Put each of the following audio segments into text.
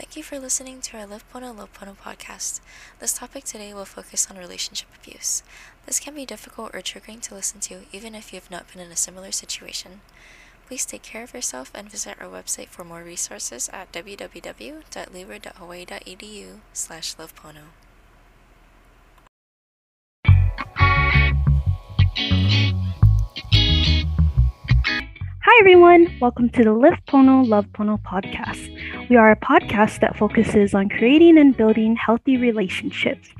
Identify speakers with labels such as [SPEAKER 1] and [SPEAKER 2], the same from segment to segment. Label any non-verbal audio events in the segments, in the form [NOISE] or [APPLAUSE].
[SPEAKER 1] Thank you for listening to our Live Pono Love Pono podcast. This topic today will focus on relationship abuse. This can be difficult or triggering to listen to even if you have not been in a similar situation. Please take care of yourself and visit our website for more resources at www.leeward.hawaii.edu slash lovepono.
[SPEAKER 2] Hi, everyone. Welcome to the Live Pono Love Pono podcast. We are a podcast that focuses on creating and building healthy relationships.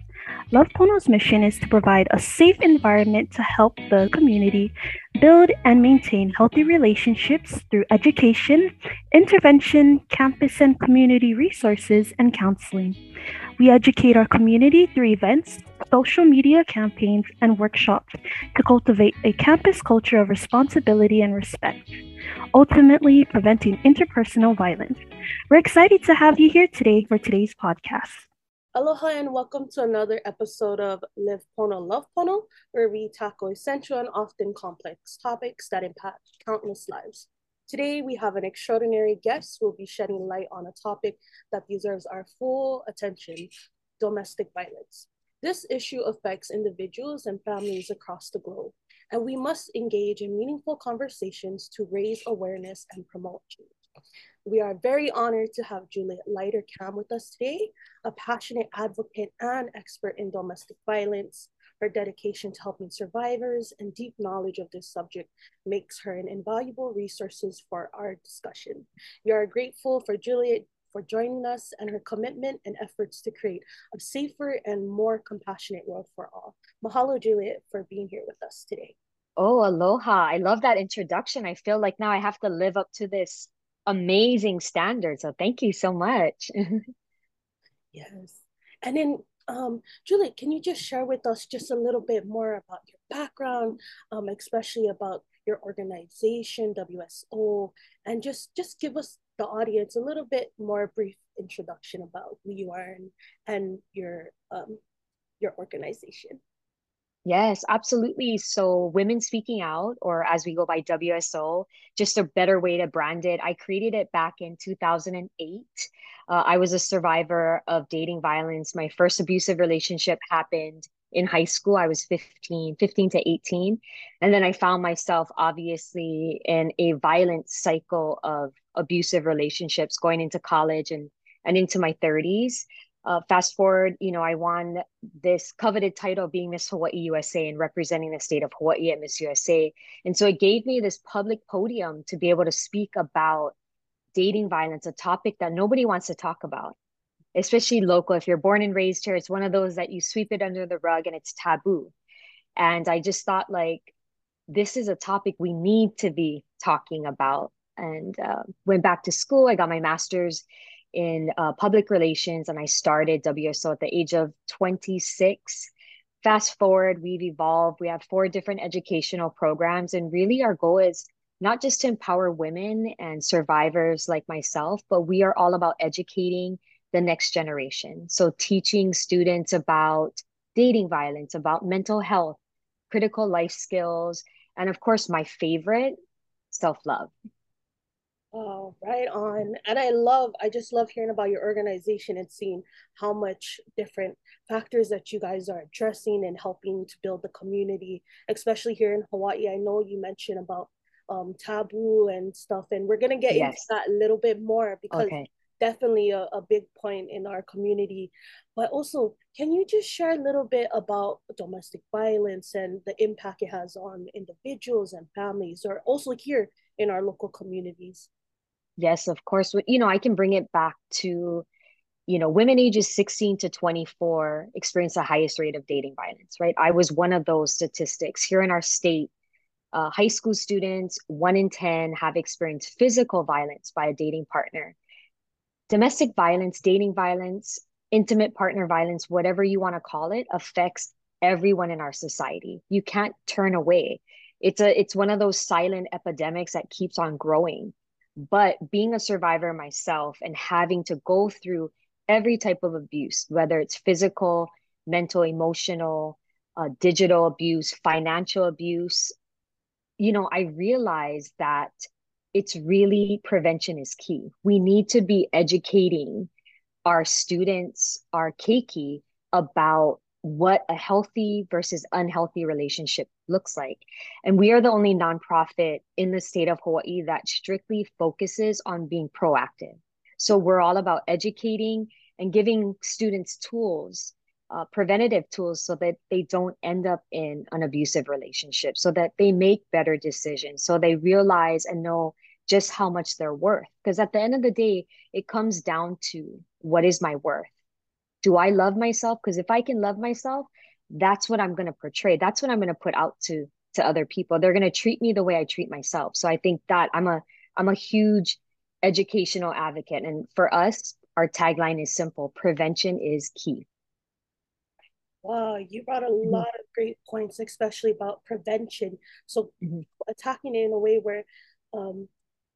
[SPEAKER 2] Love Pono's mission is to provide a safe environment to help the community build and maintain healthy relationships through education, intervention, campus and community resources, and counseling. We educate our community through events, social media campaigns, and workshops to cultivate a campus culture of responsibility and respect, ultimately preventing interpersonal violence. We're excited to have you here today for today's podcast.
[SPEAKER 3] Aloha and welcome to another episode of Live Pono Love Pono, where we tackle essential and often complex topics that impact countless lives. Today, we have an extraordinary guest who will be shedding light on a topic that deserves our full attention domestic violence. This issue affects individuals and families across the globe, and we must engage in meaningful conversations to raise awareness and promote change. We are very honored to have Juliet Lighter Kamm with us today, a passionate advocate and expert in domestic violence. Her dedication to helping survivors and deep knowledge of this subject makes her an invaluable resources for our discussion. We are grateful for Juliet for joining us and her commitment and efforts to create a safer and more compassionate world for all. Mahalo, Juliet, for being here with us today.
[SPEAKER 4] Oh, aloha. I love that introduction. I feel like now I have to live up to this amazing standard. So thank you so much. [LAUGHS]
[SPEAKER 3] yes. And then, um, Julie, can you just share with us just a little bit more about your background, um, especially about your organization, WSO, and just just give us the audience a little bit more brief introduction about who you are and, and your um, your organization.
[SPEAKER 4] Yes, absolutely. So, Women Speaking Out, or as we go by WSO, just a better way to brand it. I created it back in 2008. Uh, I was a survivor of dating violence. My first abusive relationship happened in high school. I was 15, 15 to 18. And then I found myself obviously in a violent cycle of abusive relationships going into college and, and into my 30s uh, fast forward, you know, I won this coveted title being Miss Hawaii USA and representing the state of Hawaii at Miss USA. And so it gave me this public podium to be able to speak about dating violence, a topic that nobody wants to talk about, especially local. If you're born and raised here, it's one of those that you sweep it under the rug and it's taboo. And I just thought, like, this is a topic we need to be talking about. And uh, went back to school. I got my master's in uh, public relations and I started WSO at the age of 26. Fast forward, we've evolved. We have four different educational programs. And really, our goal is not just to empower women and survivors like myself, but we are all about educating the next generation. So, teaching students about dating violence, about mental health, critical life skills, and of course, my favorite, self love.
[SPEAKER 3] Oh, right on. And I love, I just love hearing about your organization and seeing how much different factors that you guys are addressing and helping to build the community, especially here in Hawaii. I know you mentioned about um, taboo and stuff, and we're going to get yes. into that a little bit more because okay. definitely a, a big point in our community. But also, can you just share a little bit about domestic violence and the impact it has on individuals and families, or also here in our local communities?
[SPEAKER 4] Yes, of course. You know, I can bring it back to, you know, women ages 16 to 24 experience the highest rate of dating violence, right? I was one of those statistics. Here in our state, uh, high school students, one in 10 have experienced physical violence by a dating partner. Domestic violence, dating violence, intimate partner violence, whatever you want to call it, affects everyone in our society. You can't turn away. It's a it's one of those silent epidemics that keeps on growing. But being a survivor myself and having to go through every type of abuse, whether it's physical, mental, emotional, uh, digital abuse, financial abuse, you know, I realized that it's really prevention is key. We need to be educating our students our keiki about what a healthy versus unhealthy relationship looks like. And we are the only nonprofit in the state of Hawaii that strictly focuses on being proactive. So we're all about educating and giving students tools, uh, preventative tools, so that they don't end up in an abusive relationship, so that they make better decisions, so they realize and know just how much they're worth. Because at the end of the day, it comes down to what is my worth? Do I love myself? Because if I can love myself, that's what I'm going to portray. That's what I'm going to put out to to other people. They're going to treat me the way I treat myself. So I think that I'm a I'm a huge educational advocate and for us our tagline is simple, prevention is key.
[SPEAKER 3] Wow, you brought a mm-hmm. lot of great points, especially about prevention. So mm-hmm. attacking it in a way where um,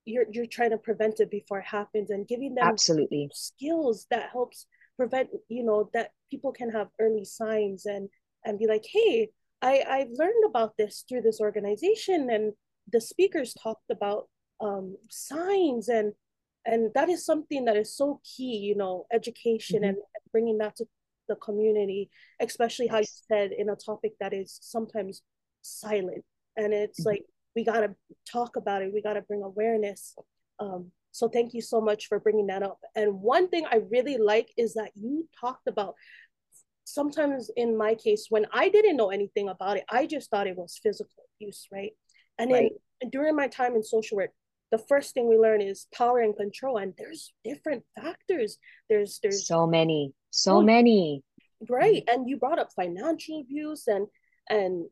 [SPEAKER 3] you're you're trying to prevent it before it happens and giving them
[SPEAKER 4] absolutely
[SPEAKER 3] skills that helps prevent you know that people can have early signs and and be like hey i i've learned about this through this organization. And the speakers talked about um, signs. And and that is something that is so key you know education mm-hmm. and bringing that to the community especially how you said in a topic that is sometimes silent. And it's mm-hmm. like we got to talk about it. We got to bring awareness um, so thank you so much for bringing that up. And one thing I really like is that you talked about sometimes in my case, when I didn't know anything about it, I just thought it was physical abuse, right? And right. then during my time in social work, the first thing we learn is power and control. And there's different factors. There's there's
[SPEAKER 4] so many, so many.
[SPEAKER 3] Right. And you brought up financial abuse and and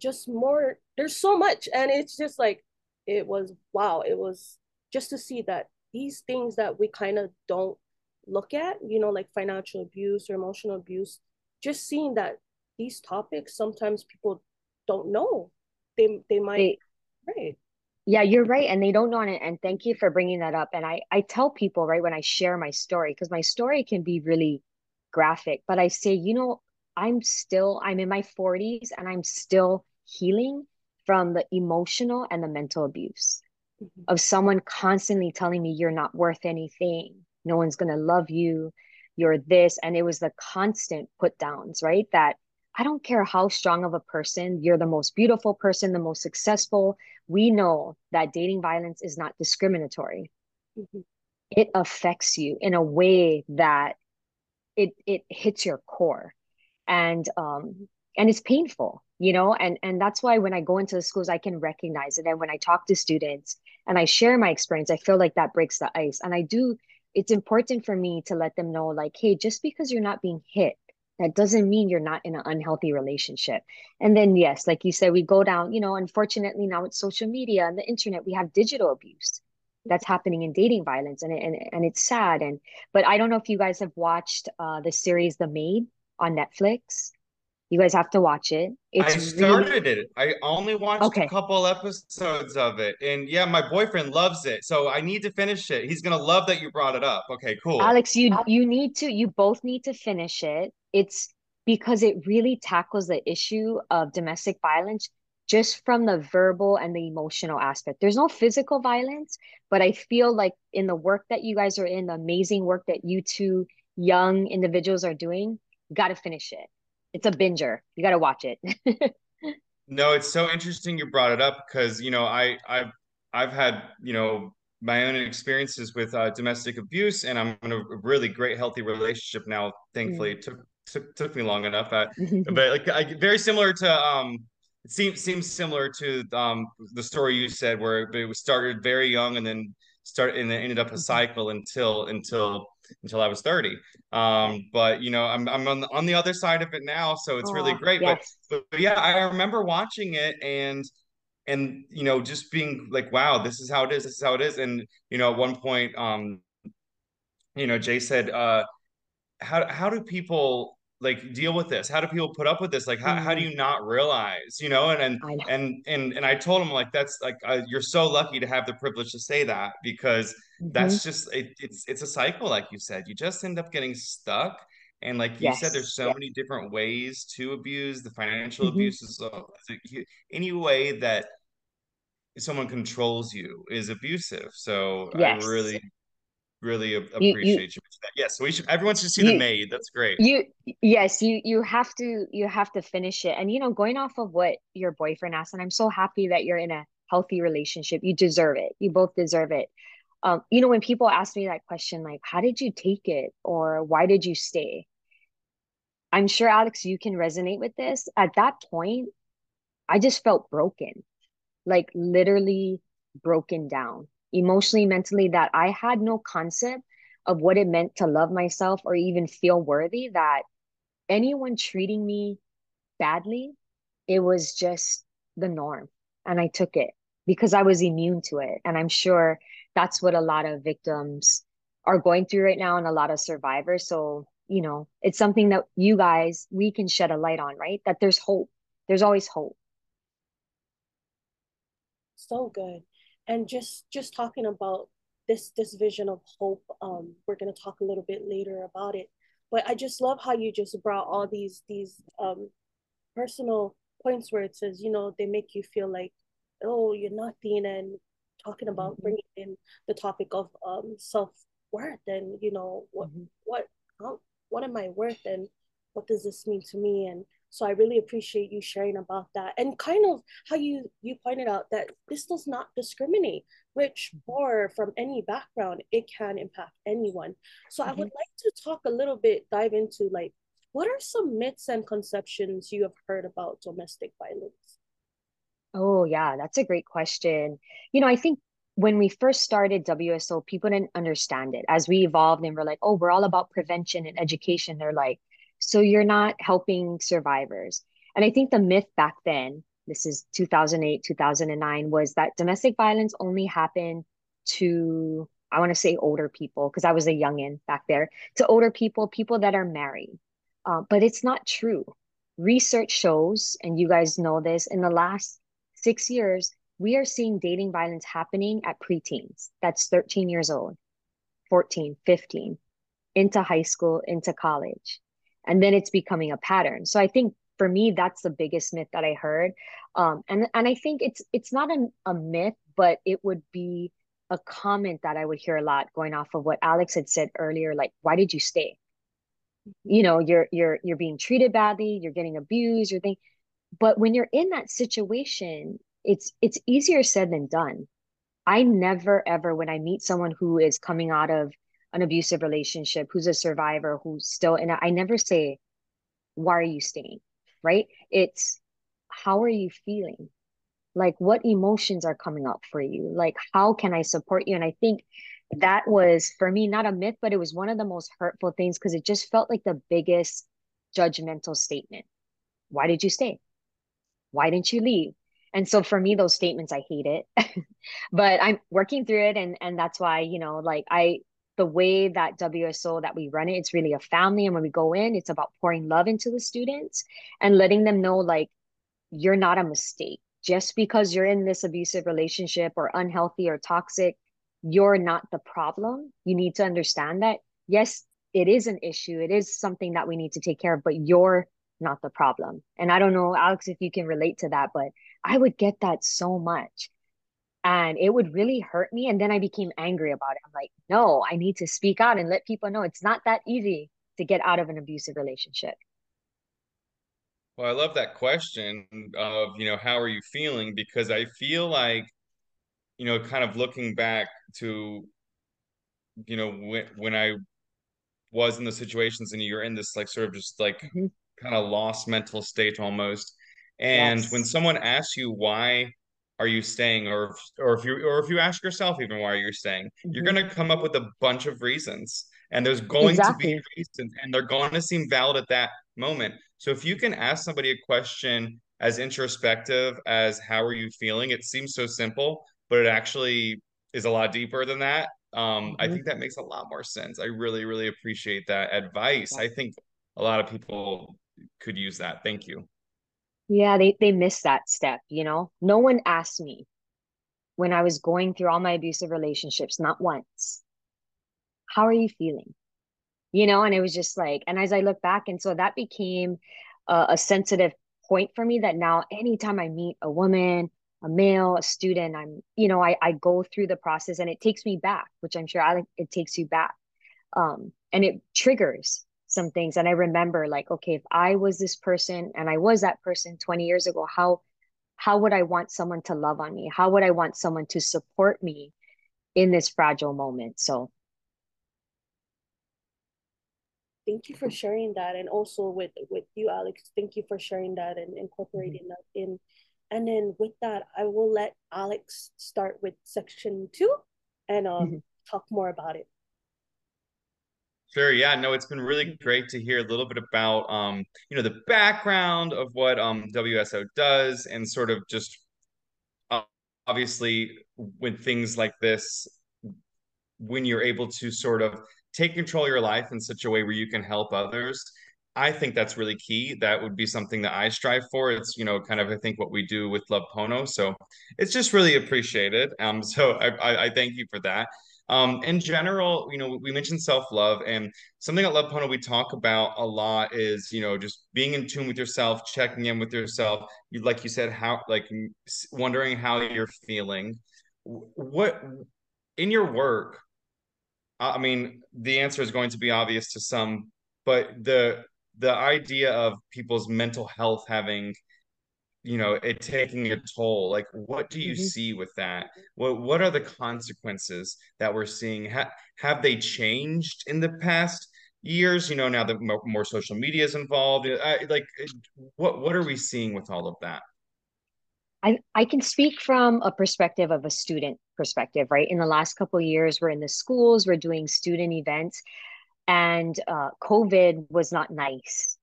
[SPEAKER 3] just more there's so much. And it's just like it was wow, it was just to see that these things that we kind of don't look at, you know, like financial abuse or emotional abuse, just seeing that these topics sometimes people don't know. They they might they, right.
[SPEAKER 4] Yeah, you're right, and they don't know it. And thank you for bringing that up. And I I tell people right when I share my story because my story can be really graphic, but I say, you know, I'm still I'm in my 40s and I'm still healing from the emotional and the mental abuse mm-hmm. of someone constantly telling me you're not worth anything. No one's going to love you. You're this. And it was the constant put downs right? That i don't care how strong of a person you're the most beautiful person the most successful. We know that dating violence is not discriminatory. Mm-hmm. it affects you in a way that it it hits your core. And um and it's painful you know? And and that's why when i go into the schools i can recognize it. And when i talk to students and i share my experience i feel like that breaks the ice and i do it's important for me to let them know like hey just because you're not being hit that doesn't mean you're not in an unhealthy relationship. And then yes like you said we go down you know unfortunately now with social media and the internet we have digital abuse that's happening in dating violence and, and and it's sad and but i don't know if you guys have watched uh the series the maid on netflix you guys have to watch it.
[SPEAKER 5] It's I started really... it. I only watched okay. a couple episodes of it. And yeah, my boyfriend loves it. So I need to finish it. He's gonna love that you brought it up. Okay, cool.
[SPEAKER 4] Alex, you you need to you both need to finish it. It's because it really tackles the issue of domestic violence just from the verbal and the emotional aspect. There's no physical violence, but I feel like in the work that you guys are in, the amazing work that you two young individuals are doing, you got to finish it it's a binger. You got to watch it. [LAUGHS]
[SPEAKER 5] no, it's so interesting you brought it up because you know I I've I've had you know my own experiences with uh, domestic abuse, and I'm in a really great healthy relationship now. Thankfully, mm. it took, took took me long enough, [LAUGHS] but like I, very similar to um. It seems seems similar to um the story you said where it was started very young and then started and then ended up a mm-hmm. cycle until until until I was 30. Um, but you know, I'm I'm on the, on the other side of it now, so it's oh, really great. Yes. But, but yeah, I remember watching it and and you know, just being like, wow, this is how it is, this is how it is. And you know, at one point, um, you know, Jay said, uh, how how do people like deal with this how do people put up with this like how, mm. how do mm. you not realize you know and and know. and and and i told him like that's like uh, you're so lucky to have the privilege to say that because mm-hmm. that's just it, it's it's a cycle like you said you just end up getting stuck and like you yes. said there's so many different ways to abuse the financial mm-hmm. abuse is any way that someone controls you is abusive so yes. i really really appreciate you, you, Yes, we should. Everyone should see you, the maid. That's great.
[SPEAKER 4] You yes, you you have to you have to finish it. And you know, going off of what your boyfriend asked, and I'm so happy that you're in a healthy relationship. You deserve it. You both deserve it. Um, you know, when people ask me that question, like, how did you take it, or why did you stay? I'm sure Alex, you can resonate with this. At that point, I just felt broken, like literally broken down emotionally, mentally, that I had no concept of what it meant to love myself or even feel worthy that anyone treating me badly, it was just the norm. And I took it because I was immune to it. And I'm sure that's what a lot of victims are going through right now and a lot of survivors. So, you know, it's something that you guys, we can shed a light on, right? That there's hope. There's always hope.
[SPEAKER 3] So good. And just just talking about this this vision of hope um we're to talk a little bit later about it but i just love how you just brought all these these um personal points where it says you know they make you feel like oh you're nothing and talking about mm-hmm. bringing in the topic of um self-worth and you know what mm-hmm. what how, what am i worth and what does this mean to me and so I really appreciate you sharing about that and kind of how you you pointed out that this does not discriminate rich, poor, from any background, it can impact anyone. So mm-hmm. I would mm-hmm. like to talk a little bit, dive into like what are some myths and conceptions you have heard about domestic violence?
[SPEAKER 4] Oh yeah, that's a great question. You know, I think when we first started WSO, people didn't understand it. As we evolved and we're like, oh, we're all about prevention and education. They're like, so you're not helping survivors. And I think the myth back then, this is 2008, 2009, was that domestic violence only happened to, I want to say older people, because I was a youngin back there, to older people, people that are married. Uh, but it's not true. Research shows, and you guys know this, in the last six years, we are seeing dating violence happening at preteens. That's 13 years old, 14, 15, into high school, into college. And then it's becoming a pattern. So i think for me that's the biggest myth that i heard. Um, and and i think it's it's not an, a myth but it would be a comment that i would hear a lot going off of what alex had said earlier like why did you stay? You know you're you're you're being treated badly you're getting abused you're thing but when you're in that situation it's it's easier said than done i never ever when i meet someone who is coming out of an abusive relationship, who's a survivor, who's still in it, I never say, why are you staying? Right? It's how are you feeling? Like what emotions are coming up for you? Like how can I support you? And I think that was for me not a myth, but it was one of the most hurtful things because it just felt like the biggest judgmental statement. Why did you stay? Why didn't you leave? And so for me, those statements, I hate it, [LAUGHS] but I'm working through it. And, and that's why, you know, like I, the way that WSO that we run it, it's really a family. And when we go in, it's about pouring love into the students and letting them know like you're not a mistake. Just because you're in this abusive relationship or unhealthy or toxic, you're not the problem. You need to understand that. Yes, it is an issue. It is something that we need to take care of, but you're not the problem. And I don't know, Alex, if you can relate to that, but I would get that so much and it would really hurt me and then i became angry about it i'm like no i need to speak out and let people know it's not that easy to get out of an abusive relationship
[SPEAKER 5] well i love that question of you know how are you feeling because i feel like you know kind of looking back to you know when when i was in the situations and you're in this like sort of just like mm-hmm. Kind of lost mental state almost. And yes. when someone asks you why are you staying? or or if you or if you ask yourself even why you're staying mm-hmm. you're going to come up with a bunch of reasons. And there's going exactly. to be reasons and they're going to seem valid at that moment. So if you can ask somebody a question as introspective as how are you feeling? it seems so simple but it actually is a lot deeper than that. Um, mm-hmm. i think that makes a lot more sense. I really really appreciate that advice. I think a lot of people could use that thank you
[SPEAKER 4] yeah, they they missed that step, you know. No one asked me when I was going through all my abusive relationships, not once. How are you feeling? You know, and it was just like, and as I look back, and so that became a, a sensitive point for me that now anytime I meet a woman, a male, a student, I'm, you know, I, I go through the process and it takes me back, which I'm sure I, it takes you back. um, and it triggers some things. And i remember like okay if i was this person and i was that person 20 years ago how how would i want someone to love on me? How would i want someone to support me in this fragile moment? So
[SPEAKER 3] thank you for sharing that. And also with with you alex thank you for sharing that and incorporating mm-hmm. that in. And then with that i will let alex start with section two and um, mm-hmm. talk more about it
[SPEAKER 5] Sure. Yeah. No, it's been really great to hear a little bit about, um, you know, the background of what um, WSO does and sort of just uh, obviously when things like this, when you're able to sort of take control of your life in such a way where you can help others. I think that's really key. That would be something that I strive for. It's, you know, kind of, I think what we do with Love Pono. So it's just really appreciated. Um, so I, I, I thank you for that. Um, in general, you know, we mentioned self-love and something at Love Pono we talk about a lot is, you know, just being in tune with yourself, checking in with yourself. You, like you said, how, like wondering how you're feeling. What in your work, I mean, the answer is going to be obvious to some, but the the idea of people's mental health having you know it taking a toll like what do you mm-hmm. see with that what what are the consequences that we're seeing ha- have they changed in the past years you know now that more, more social media is involved I, like what what are we seeing with all of that
[SPEAKER 4] I, I can speak from a perspective of a student perspective, right? In the last couple years, we're in the schools, we're doing student events, and uh, COVID was not nice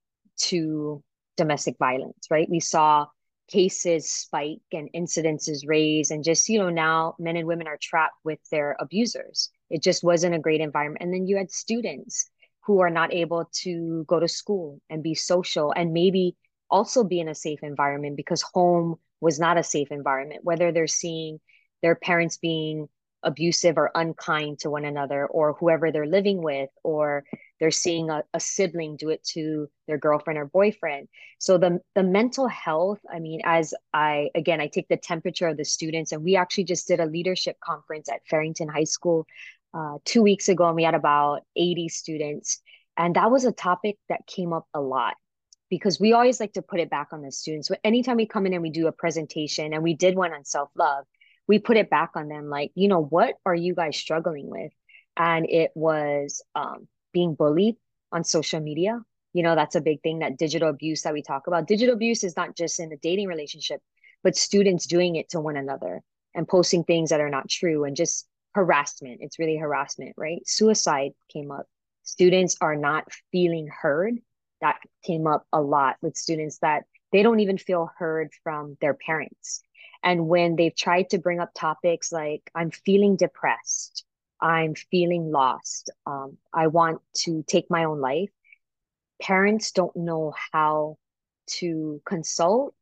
[SPEAKER 4] to domestic violence, right? We saw cases spike and incidences raise and just you know now men and women are trapped with their abusers. It just wasn't a great environment. And then you had students who are not able to go to school and be social and maybe also be in a safe environment because home was not a safe environment whether they're seeing their parents being abusive or unkind to one another or whoever they're living with or they're seeing a, a sibling do it to their girlfriend or boyfriend so the the mental health i mean as i again i take the temperature of the students and we actually just did a leadership conference at farrington high school uh, two weeks ago and we had about 80 students and that was a topic that came up a lot because we always like to put it back on the students. So anytime we come in and we do a presentation, and we did one on self love, we put it back on them like, you know, what are you guys struggling with? And it was um, being bullied on social media. You know, that's a big thing that digital abuse that we talk about. Digital abuse is not just in the dating relationship, but students doing it to one another and posting things that are not true and just harassment. It's really harassment, right? Suicide came up. Students are not feeling heard. That came up a lot with students that they don't even feel heard from their parents and when they've tried to bring up topics like, I'm feeling depressed, I'm feeling lost, um, I want to take my own life, parents don't know how to consult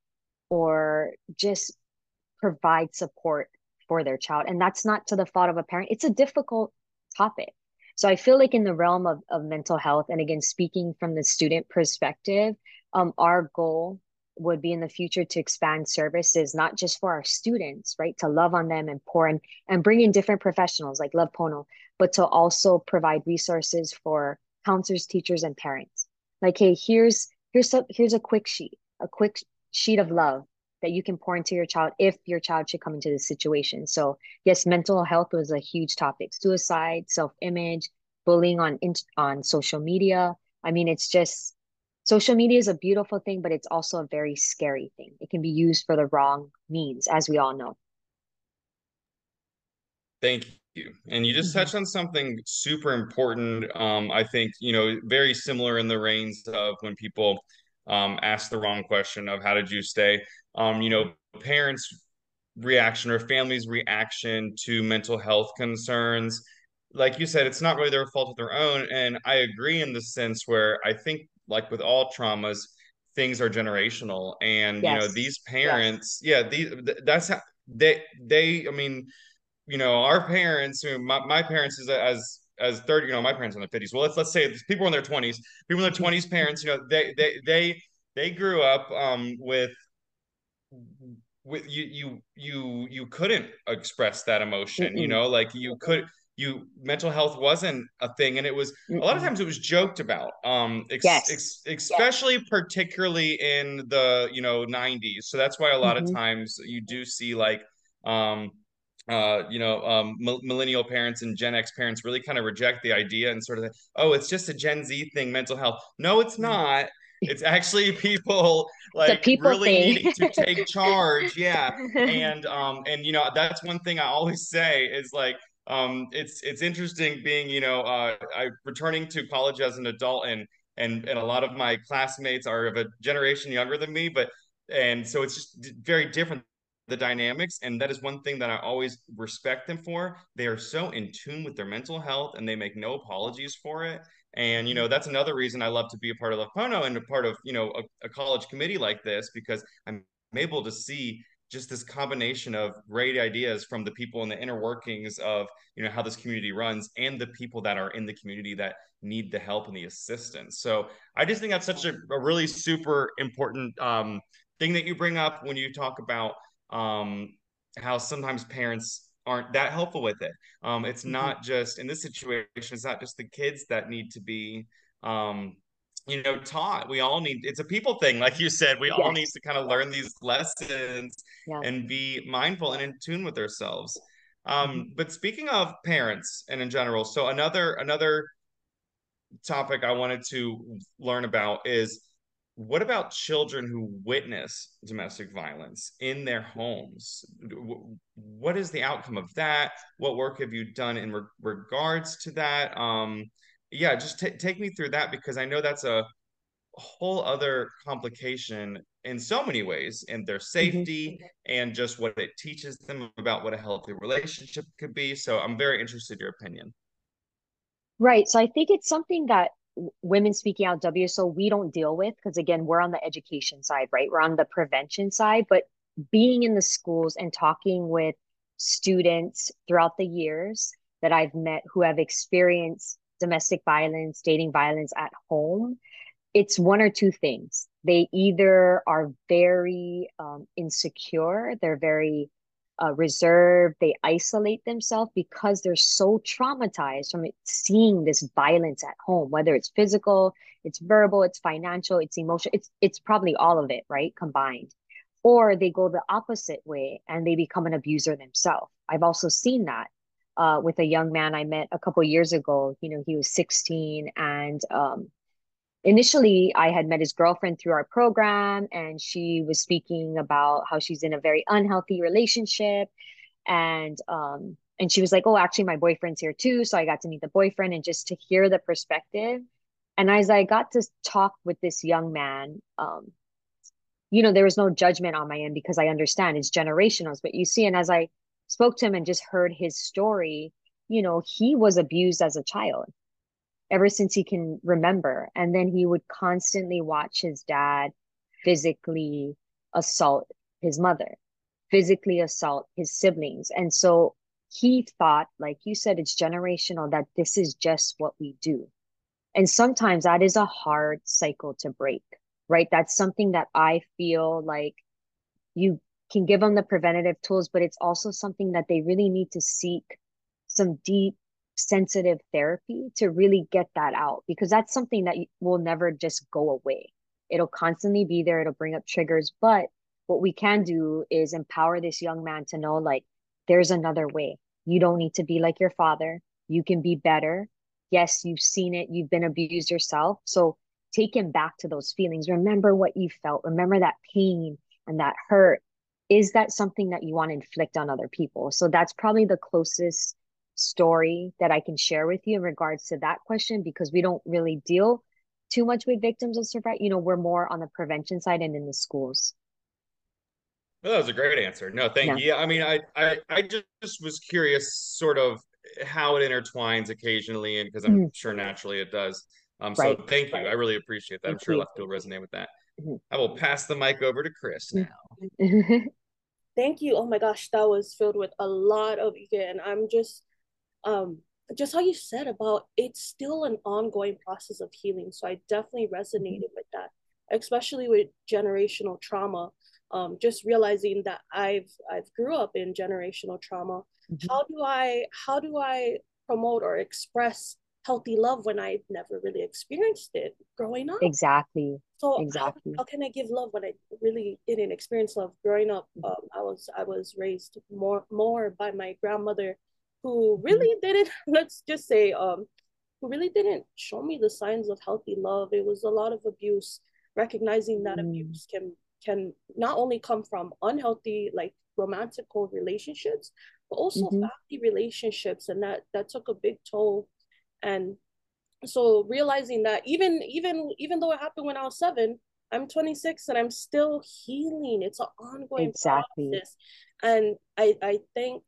[SPEAKER 4] or just provide support for their child. And that's not to the fault of a parent, it's a difficult topic. So I feel like in the realm of, of mental health, and again, speaking from the student perspective, um, our goal would be in the future to expand services not just for our students right to love on them and pour in and bring in different professionals like love pono but to also provide resources for counselors teachers and parents. Like hey here's here's here's a quick sheet a quick sheet of love that you can pour into your child if your child should come into this situation. So yes mental health was a huge topic. Suicide self-image bullying on on social media. I mean it's just social media is a beautiful thing, but it's also a very scary thing. It can be used for the wrong means, as we all know.
[SPEAKER 5] Thank you. And you just mm-hmm. touched on something super important. Um, I think, you know, very similar in the reins of when people um, ask the wrong question of how did you stay? Um, you know, parents' reaction or families' reaction to mental health concerns. Like you said, it's not really their fault of their own. And I agree in the sense where I think like with all traumas, things are generational. And yes. you know, these parents, yes. yeah, these that's how they they. I mean, you know, our parents, my, my parents is as as 30 you know my parents in their 50s well let's let's say people in their 20s people in their 20s parents you know they they they they grew up um with with you you you you couldn't express that emotion mm-hmm. you know like you could you mental health wasn't a thing and it was a lot of times it was joked about um ex,
[SPEAKER 4] yes.
[SPEAKER 5] Ex, especially yes. particularly in the you know 90s so that's why a lot mm-hmm. of times you do see like um uh, you know, um, millennial parents and Gen X parents really kind of reject the idea and sort of, oh, it's just a Gen Z thing, mental health. No, it's mm. not. It's actually [LAUGHS] people like people really thing. needing to take [LAUGHS] charge. Yeah, [LAUGHS] and um, and you know, that's one thing I always say is like, um, it's it's interesting being, you know, uh, I returning to college as an adult and and and a lot of my classmates are of a generation younger than me, but and so it's just very different the dynamics and that is one thing that i always respect them for. They are so in tune with their mental health and they make no apologies for it. And you know that's another reason i love to be a part of Love Pono and a part of you know a, a college committee like this because i'm able to see just this combination of great ideas from the people in the inner workings of you know how this community runs and the people that are in the community that need the help and the assistance so i just think that's such a, a really super important um, thing that you bring up when you talk about um, how sometimes parents aren't that helpful with it. Um, it's mm-hmm. not just in this situation, it's not just the kids that need to be, um, you know, taught. We all need, it's a people thing. Like you said, we yes. all need to kind of learn these lessons yeah. and be mindful and in tune with ourselves. Um, mm-hmm. But speaking of parents and in general, so another, another topic I wanted to learn about is what about children who witness domestic violence in their homes? What is the outcome of that? What work have you done in re- regards to that? Um, yeah, just t- take me through that because I know that's a whole other complication in so many ways in their mm-hmm. safety mm-hmm. and just what it teaches them about what a healthy relationship could be. So I'm very interested in your opinion.
[SPEAKER 4] Right. So I think it's something that women speaking out WSO we don't deal with because again we're on the education side right we're on the prevention side but being in the schools and talking with students throughout the years that I've met who have experienced domestic violence dating violence at home it's one or two things they either are very um, insecure they're very uh, reserved, they isolate themselves because they're so traumatized from seeing this violence at home, whether it's physical, it's verbal, it's financial, it's emotional, it's it's probably all of it, right? Combined. Or they go the opposite way and they become an abuser themselves. I've also seen that uh, with a young man I met a couple years ago. You know, he was 16 and um, initially I had met his girlfriend through our program and she was speaking about how she's in a very unhealthy relationship and um and she was like oh actually my boyfriend's here too so I got to meet the boyfriend and just to hear the perspective and as I got to talk with this young man um you know there was no judgment on my end because I understand it's generational but you see and as I spoke to him and just heard his story you know he was abused as a child ever since he can remember. And then he would constantly watch his dad physically assault his mother, physically assault his siblings. And so he thought, like you said, it's generational, that this is just what we do. And sometimes that is a hard cycle to break, right? That's something that I feel like you can give them the preventative tools, but it's also something that they really need to seek some deep sensitive therapy to really get that out because that's something that will never just go away. It'll constantly be there, it'll bring up triggers. But what we can do is empower this young man to know like, there's another way. You don't need to be like your father. You can be better. Yes, you've seen it, you've been abused yourself. So take him back to those feelings. Remember what you felt, remember that pain and that hurt. Is that something that you want to inflict on other people? So that's probably the closest story that I can share with you in regards to that question because we don't really deal too much with victims of survival. You know, we're more on the prevention side and in the schools.
[SPEAKER 5] Well, that was a great answer. No, thank yeah. you. Yeah, I mean, I, I, I just was curious, sort of how it intertwines occasionally, and because I'm mm-hmm. sure naturally it does. Um, right. so thank you. I really appreciate that. Thank I'm sure you. left will resonate with that. Mm-hmm. I will pass the mic over to Chris now. [LAUGHS]
[SPEAKER 3] thank you. Oh my gosh, that was filled with a lot of again. I'm just um, just how you said about it's still an ongoing process of healing. So I definitely resonated with that, especially with generational trauma. Um, just realizing that I've I've grew up in generational trauma. Mm-hmm. How do I how do I promote or express healthy love when I never really experienced it growing up.
[SPEAKER 4] Exactly.
[SPEAKER 3] So
[SPEAKER 4] exactly.
[SPEAKER 3] How, how can I give love when I really didn't experience love growing up? Mm-hmm. Um, I was I was raised more more by my grandmother, who mm-hmm. really didn't. [LAUGHS] Let's just say um, who really didn't show me the signs of healthy love. It was a lot of abuse. Recognizing that mm. abuse can can not only come from unhealthy like romantical relationships, but also mm-hmm. family relationships, and that that took a big toll and so realizing that even even even though it happened when i was seven i'm 26 and i'm still healing it's an ongoing exactly. process and i i think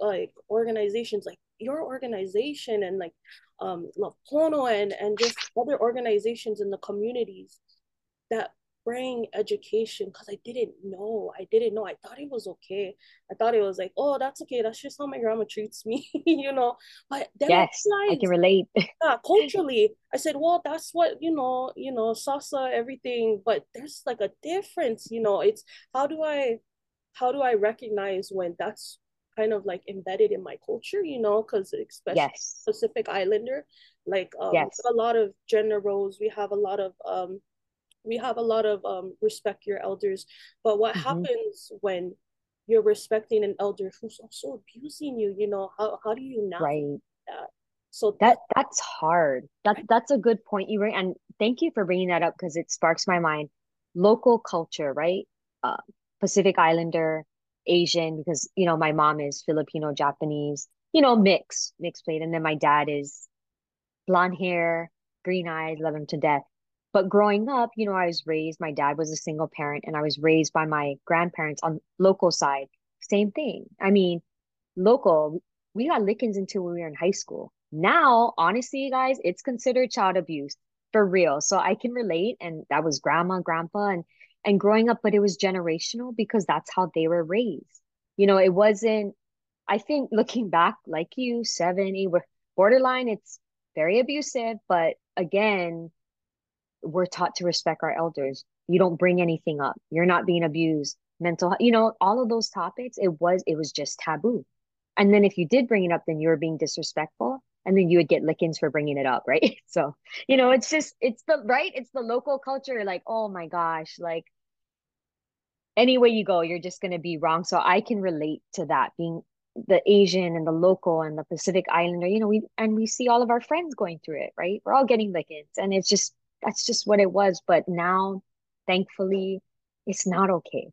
[SPEAKER 3] like organizations like your organization and like um Love Pono and and just other organizations in the communities that bring education because I didn't know. I didn't know. I thought it was okay. I thought it was like, oh, that's okay. That's just how my grandma treats me, [LAUGHS] you know. But
[SPEAKER 4] then yes, I, I can relate. [LAUGHS]
[SPEAKER 3] yeah, culturally, I said, well, that's what you know, you know, salsa, everything. But there's like a difference, you know. It's how do I, how do I recognize when that's kind of like embedded in my culture, you know, because especially yes. Pacific Islander, like um, yes. a lot of gender roles. We have a lot of um we have a lot of um, respect your elders but what mm-hmm. happens when you're respecting an elder who's also abusing you you know? How, how do you not
[SPEAKER 4] right. that? So that that's hard. That right? that's a good point you bring and thank you for bringing that up because it sparks my mind. Local culture right? Uh, pacific islander asian because you know my mom is filipino japanese you know mix mixed plate. And then my dad is blonde hair green eyes love him to death but growing up, you know, I was raised, my dad was a single parent and I was raised by my grandparents on local side. Same thing. I mean, local, we got lickings until we were in high school. Now, honestly, guys, it's considered child abuse for real. So I can relate. And that was grandma, grandpa, and and growing up, but it was generational because that's how they were raised. You know, it wasn't, I think looking back, like you, seven, eight, borderline, it's very abusive. But again, we're taught to respect our elders. You don't bring anything up. You're not being abused. Mental, you know, all of those topics. It was it was just taboo. And then if you did bring it up, then you were being disrespectful, and then you would get lickings for bringing it up, [LAUGHS] right? So you know, it's just it's the right. It's the local culture. Like, oh my gosh, like any way you go, you're just gonna be wrong. So I can relate to that being the Asian and the local and the Pacific Islander, you know, we and we see all of our friends going through it, right? We're all getting lickings, and it's just that's just what it was. But now, thankfully, it's not okay.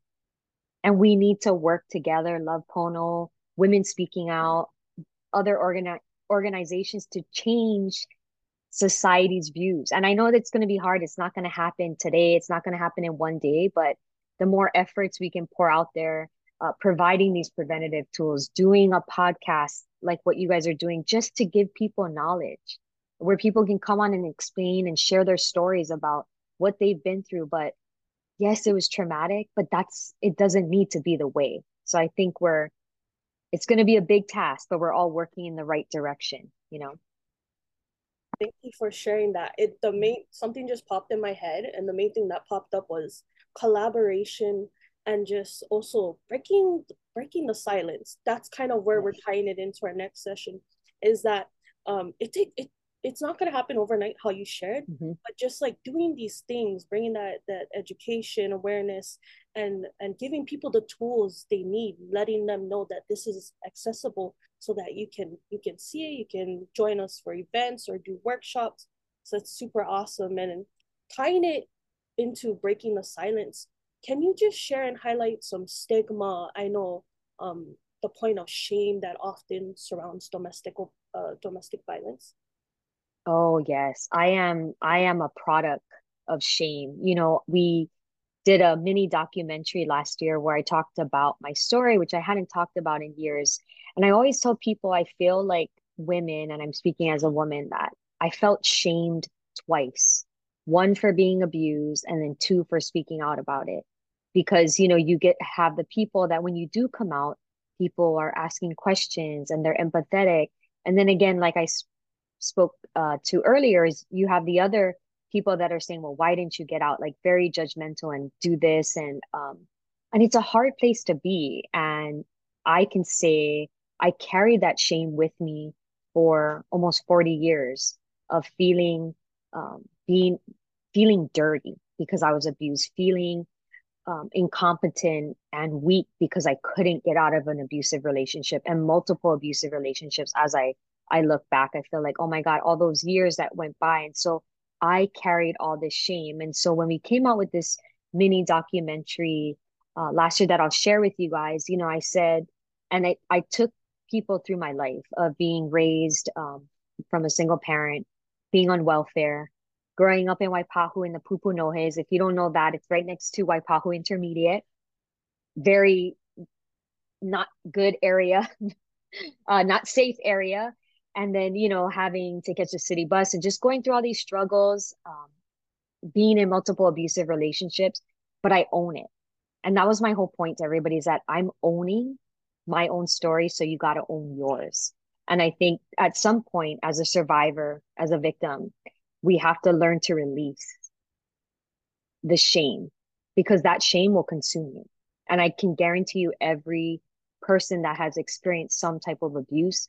[SPEAKER 4] And we need to work together, Love Pono, Women Speaking Out, other organi- organizations to change society's views. And I know that's going to be hard. It's not going to happen today. It's not going to happen in one day. But the more efforts we can pour out there, uh, providing these preventative tools, doing a podcast like what you guys are doing, just to give people knowledge where people can come on and explain and share their stories about what they've been through but yes it was traumatic but that's it doesn't need to be the way. So i think we're it's going to be a big task but we're all working in the right direction you know?
[SPEAKER 3] Thank you for sharing that. It the main something just popped in my head and the main thing that popped up was collaboration and just also breaking breaking the silence. That's kind of where we're tying it into our next session is that um it take it it's not going to happen overnight how you shared mm-hmm. but just like doing these things bringing that that education awareness and and giving people the tools they need letting them know that this is accessible so that you can you can see it you can join us for events or do workshops. So it's super awesome. And tying it into breaking the silence can you just share and highlight some stigma? I know um the point of shame that often surrounds domestic uh, domestic violence
[SPEAKER 4] Oh yes, I am I am a product of shame. You know, we did a mini documentary last year where I talked about my story, which I hadn't talked about in years. And I always tell people I feel like women, and I'm speaking as a woman, that I felt shamed twice. One for being abused, and then two for speaking out about it. Because, you know, you get have the people that when you do come out, people are asking questions and they're empathetic. And then again, like I spoke uh, to earlier is you have the other people that are saying well why didn't you get out like very judgmental and do this and um and it's a hard place to be and i can say i carry that shame with me for almost 40 years of feeling um, being feeling dirty because I was abused, feeling um, incompetent and weak because I couldn't get out of an abusive relationship and multiple abusive relationships. As I I look back, I feel like, oh my God, all those years that went by. And so I carried all this shame. And so when we came out with this mini documentary uh, last year that I'll share with you guys, you know, I said, and I, I took people through my life of being raised um, from a single parent, being on welfare, growing up in Waipahu in the Pupunohes. If you don't know that, it's right next to Waipahu Intermediate. Very not good area, [LAUGHS] uh, not safe area. And then, you know, having to catch a city bus and just going through all these struggles, um, being in multiple abusive relationships, but I own it. And that was my whole point to everybody is that I'm owning my own story. So you got to own yours. And I think at some point, as a survivor, as a victim, we have to learn to release the shame because that shame will consume you. And I can guarantee you, every person that has experienced some type of abuse,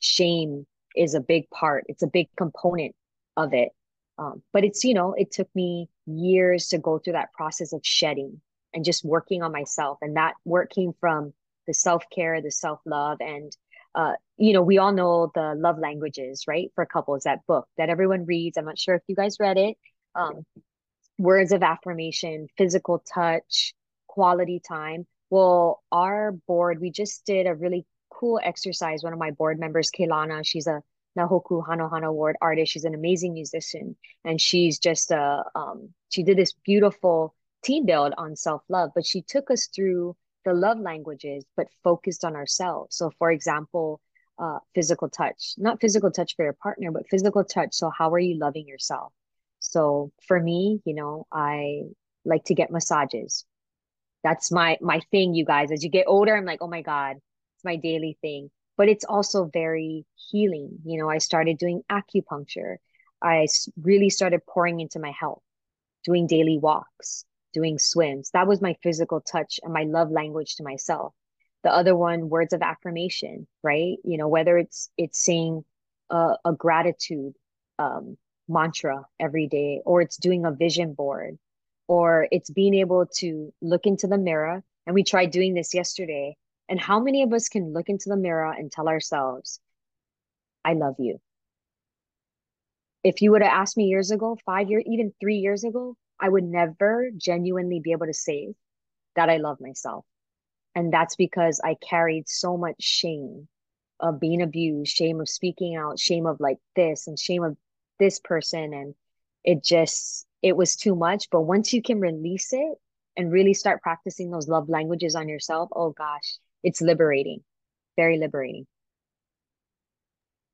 [SPEAKER 4] shame is a big part, it's a big component of it. Um, but it's, you know, it took me years to go through that process of shedding and just working on myself. And that work came from the self care, the self love, and uh, you know, we all know the love languages, right? For couples, that book that everyone reads. I'm not sure if you guys read it. Um, words of affirmation, physical touch, quality time. Well, our board, we just did a really cool exercise. One of my board members, Kaylana, she's a Na Hoku Hanohano Award artist. She's an amazing musician, and she's just a um, she did this beautiful team build on self love. But she took us through the love languages, but focused on ourselves. So, for example, uh, physical touch, not physical touch for your partner, but physical touch. So, how are you loving yourself? So, for me, you know, I like to get massages. That's my my thing, you guys. As you get older, I'm like, oh my god, it's my daily thing. But it's also very healing. You know, I started doing acupuncture. I really started pouring into my health, doing daily walks, doing swims. That was my physical touch and my love language to myself. The other one, words of affirmation, right? You know, whether it's it's saying a, a gratitude um, mantra every day, or it's doing a vision board, or it's being able to look into the mirror. And we tried doing this yesterday. And how many of us can look into the mirror and tell ourselves, I love you? If you would have asked me years ago, five years, even three years ago, I would never genuinely be able to say that I love myself. And that's because I carried so much shame of being abused, shame of speaking out, shame of like this, and shame of this person. And it just, it was too much. But once you can release it and really start practicing those love languages on yourself, oh gosh, it's liberating, very liberating.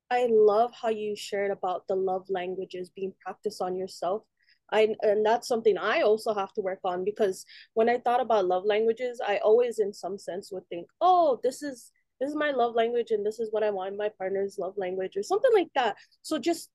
[SPEAKER 3] I love how you shared about the love languages being practiced on yourself I and that's something I also have to work on because when I thought about love languages, I always in some sense would think, "Oh, this is this is my love language and this is what I want my partner's love language or something like that." So just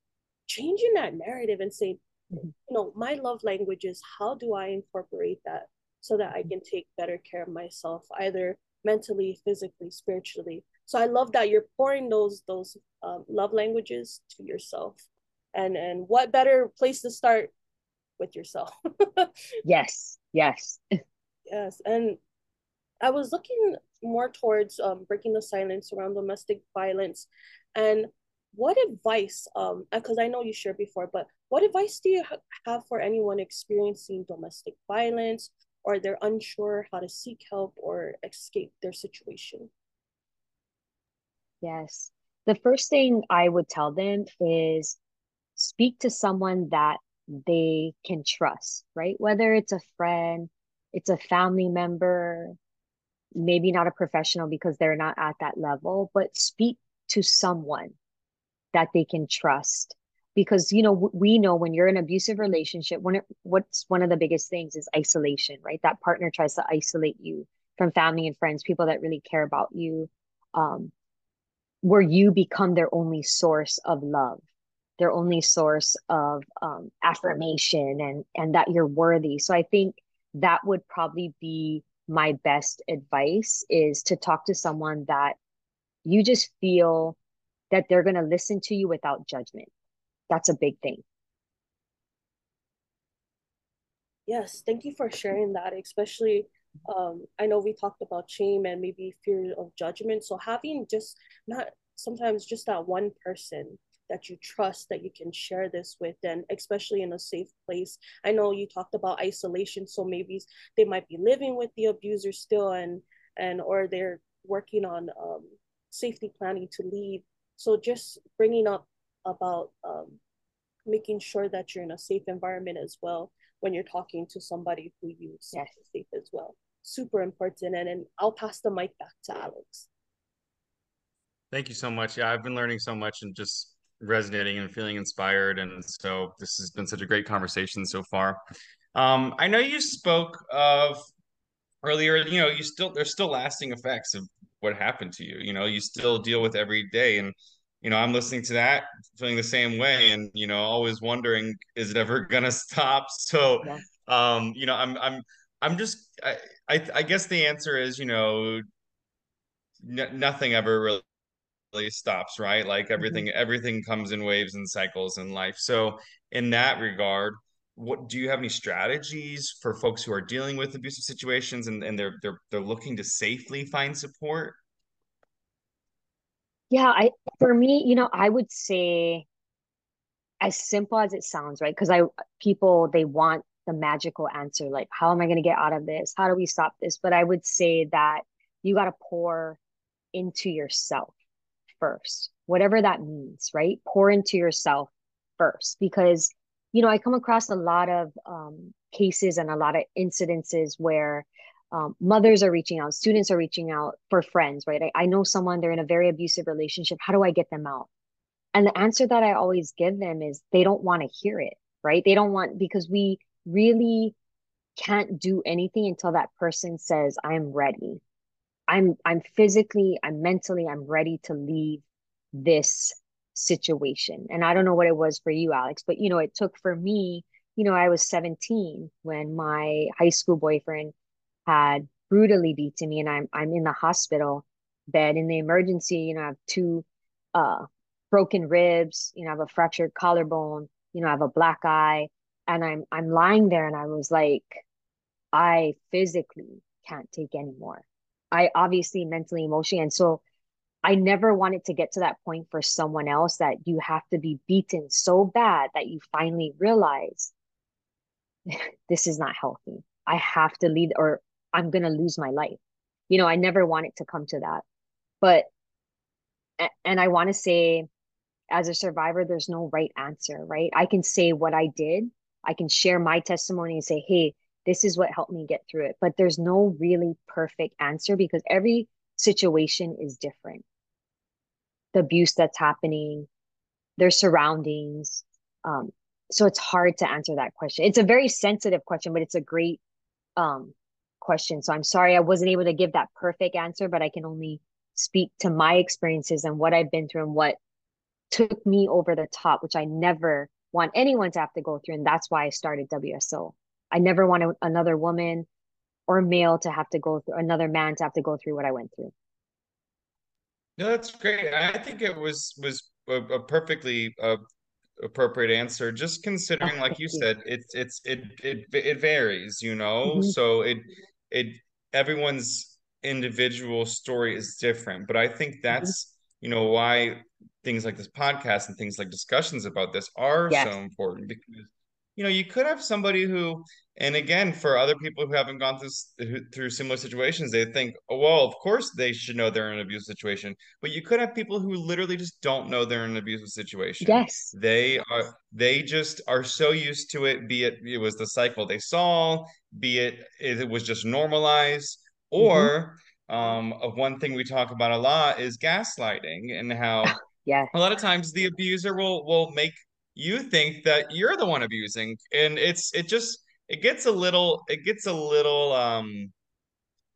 [SPEAKER 3] changing that narrative and saying, mm-hmm. you know, my love language is how do I incorporate that so that I mm-hmm. can take better care of myself either mentally, physically, spiritually. So I love that you're pouring those those um, love languages to yourself. And and what better place to start with yourself. [LAUGHS]
[SPEAKER 4] yes, yes.
[SPEAKER 3] yes. And I was looking more towards um, breaking the silence around domestic violence and what advice um because i know you shared before but what advice do you ha- have for anyone experiencing domestic violence or they're unsure how to seek help or escape their situation
[SPEAKER 4] yes the first thing i would tell them is speak to someone that they can trust, right? Whether it's a friend, it's a family member, maybe not a professional because they're not at that level, but speak to someone that they can trust. Because you know we know when you're in an abusive relationship, when it, what's one of the biggest things is isolation, right? That partner tries to isolate you from family and friends, people that really care about you, um, where you become their only source of love their only source of um, affirmation and and that you're worthy so i think that would probably be my best advice is to talk to someone that you just feel that they're going to listen to you without judgment. That's a big thing.
[SPEAKER 3] Yes, thank you for sharing that, especially um, I know we talked about shame and maybe fear of judgment. So having just not sometimes just that one person that you trust that you can share this with and especially in a safe place i know you talked about isolation so maybe they might be living with the abuser still and and or they're working on um, safety planning to leave so just bringing up about um, making sure that you're in a safe environment as well when you're talking to somebody who you see yes. safe as well super important and, and i'll pass the mic back to alex
[SPEAKER 5] Thank you so much. Yeah, I've been learning so much and just resonating and feeling inspired. And so this has been such a great conversation so far. Um, I know you spoke of earlier, you know, you still there's still lasting effects of what happened to you. You know, you still deal with every day. And, you know, I'm listening to that, feeling the same way, and you know, always wondering, is it ever [LAUGHS] gonna stop? So yeah. um, you know, I'm I'm I'm just I, I I guess the answer is, you know, n- nothing ever really really stops right like mm-hmm. everything mm-hmm. everything comes in waves and cycles in life so in that regard what do you have any strategies for folks who are dealing with abusive situations and, and they're they're they're looking to safely find support
[SPEAKER 4] yeah i for me you know i would say as simple as it sounds right because i people they want the magical answer like how am i going to get out of this how do we stop this but i would say that you got to pour into yourself first, whatever that means, right? Pour into yourself first because, you know, I come across a lot of um, cases and a lot of incidences where um, mothers are reaching out, students are reaching out for friends, right? I, I know someone, they're in a very abusive relationship. How do I get them out? And the answer that I always give them is they don't want to hear it, right? They don't want, because we really can't do anything until that person says, I'm ready. I'm I'm physically, I'm mentally, I'm ready to leave this situation. And I don't know what it was for you, Alex, but you know, it took for me, you know, I was 17 when my high school boyfriend had brutally beaten me and I'm I'm in the hospital bed in the emergency, you know, I have two uh broken ribs, you know, I have a fractured collarbone, you know, I have a black eye and I'm I'm lying there and I was like I physically can't take anymore. I obviously mentally, emotionally. And so I never wanted to get to that point for someone else that you have to be beaten so bad that you finally realize [LAUGHS] this is not healthy. I have to lead or I'm going to lose my life. You know, I never wanted to come to that. But, and I want to say, as a survivor, there's no right answer, right? I can say what I did. I can share my testimony and say, hey, this is what helped me get through it. But there's no really perfect answer because every situation is different. The abuse that's happening, their surroundings. Um, so it's hard to answer that question. It's a very sensitive question, but it's a great um, question. So I'm sorry I wasn't able to give that perfect answer, but I can only speak to my experiences and what I've been through and what took me over the top, which I never want anyone to have to go through. And that's why I started WSO. I never want another woman or male to have to go through another man to have to go through what I went through.
[SPEAKER 5] No, that's great. I think it was was a, a perfectly uh, appropriate answer. Just [LAUGHS] considering, oh, like you, you, said, it's it's it it it varies, you know. Mm-hmm. So it it everyone's individual story is different, but I think mm-hmm. that's you know why things like this podcast and things like discussions about this are yes. so important because you know you could have somebody who and again for other people who haven't gone through through similar situations they think oh well of course they should know they're in an abusive situation. But you could have people who literally just don't know they're in an abusive situation.
[SPEAKER 4] Yes.
[SPEAKER 5] They are they just are so used to it be it it was the cycle they saw be it it was just normalized or mm-hmm. um of one thing we talk about a lot is gaslighting and how [LAUGHS]
[SPEAKER 4] yeah
[SPEAKER 5] a lot of times the abuser will will make you think that you're the one abusing and it's it just it gets a little it gets a little um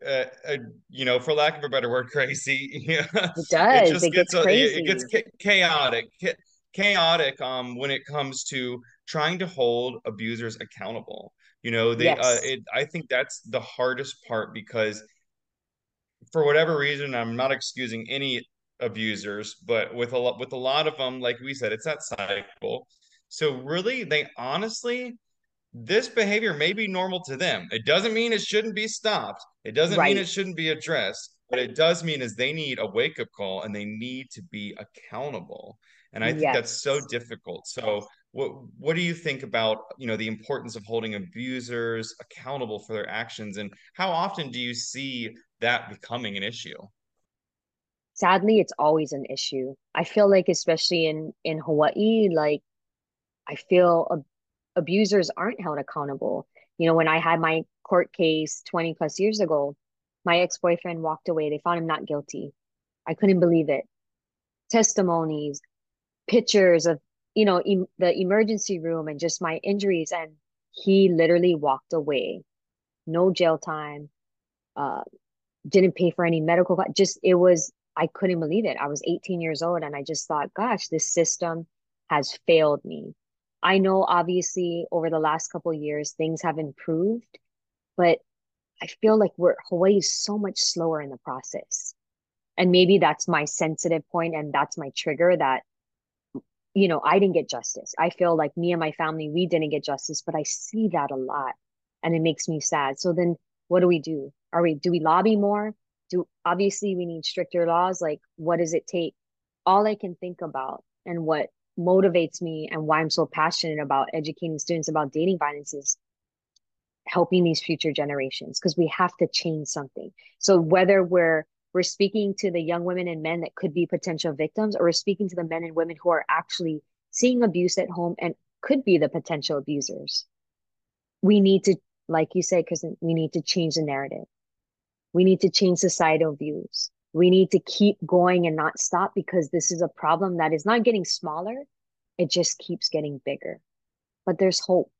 [SPEAKER 5] uh, uh, you know for lack of a better word [LAUGHS] crazy Yeah,
[SPEAKER 4] it does it just
[SPEAKER 5] it
[SPEAKER 4] gets, gets crazy.
[SPEAKER 5] it gets chaotic chaotic um when it comes to trying to hold abusers accountable you know they uh, yes. uh it, i think that's the hardest part because for whatever reason i'm not excusing any abusers, but with a lot with a lot of them, like we said, it's that cycle. So really, they honestly, this behavior may be normal to them. It doesn't mean it shouldn't be stopped. It doesn't
[SPEAKER 4] Right.
[SPEAKER 5] mean it shouldn't be addressed. What it does mean is they need a wake up call and they need to be accountable. And I think that's so difficult. So what what do you think about, you know, the importance of holding abusers accountable for their actions and how often do you see that becoming an issue?
[SPEAKER 4] Sadly, it's always an issue. I feel like, especially in in Hawaii, like I feel ab abusers aren't held accountable. You know, when I had my court case 20 plus years ago, my ex-boyfriend walked away. They found him not guilty. I couldn't believe it. Testimonies, pictures of, you know, em the emergency room and just my injuries, and he literally walked away. No jail time. Uh, didn't pay for any medical. Just it was. I couldn't believe it. I was 18 years old, and I just thought, gosh, this system has failed me. I know, obviously, over the last couple years, things have improved, but I feel like we're Hawaii is so much slower in the process. And maybe that's my sensitive point and that's my trigger that, you know, I didn't get justice. I feel like me and my family, we didn't get justice, but I see that a lot and it makes me sad. So then what do we do? Are we, do we lobby more? Do, obviously we need stricter laws. Like, what does it take? All I can think about and what motivates me and why I'm so passionate about educating students about dating violence is helping these future generations because we have to change something. So whether we're we're speaking to the young women and men that could be potential victims, or we're speaking to the men and women who are actually seeing abuse at home and could be the potential abusers. We need to, like you said, because we need to change the narrative. We need to change societal views. We need to keep going and not stop because this is a problem that is not getting smaller. It just keeps getting bigger. But there's hope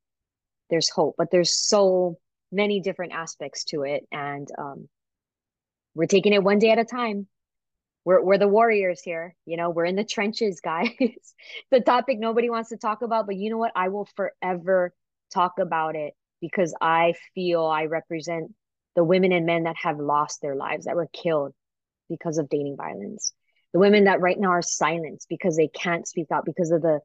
[SPEAKER 4] there's hope, but there's so many different aspects to it. And um, we're taking it one day at a time. We're, we're the warriors here. You know, we're in the trenches, [LAUGHS] guys. the topic nobody wants to talk about, but you know what? I will forever talk about it because I feel I represent the women and men that have lost their lives, that were killed because of dating violence. The women that right now are silenced because they can't speak out because of the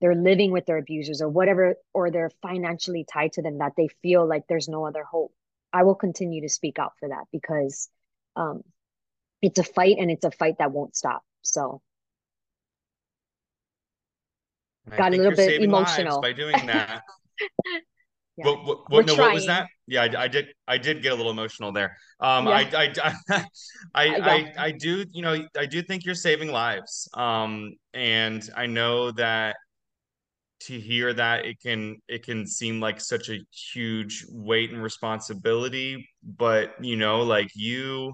[SPEAKER 4] they're living with their abusers or whatever, or they're financially tied to them that they feel like there's no other hope. I will continue to speak out for that because um, it's a fight and it's a fight that won't stop. So got a little bit emotional.
[SPEAKER 5] by doing that. [LAUGHS]
[SPEAKER 4] yeah.
[SPEAKER 5] What, what, what, no, what was that? Yeah, I, I did. I did get a little emotional there. Um,
[SPEAKER 4] Yeah.
[SPEAKER 5] I, I, [LAUGHS] I, I,
[SPEAKER 4] Yeah.
[SPEAKER 5] I, I do. You know, I do think you're saving lives. Um, and I know that to hear that it can it can seem like such a huge weight and responsibility, but you know, like you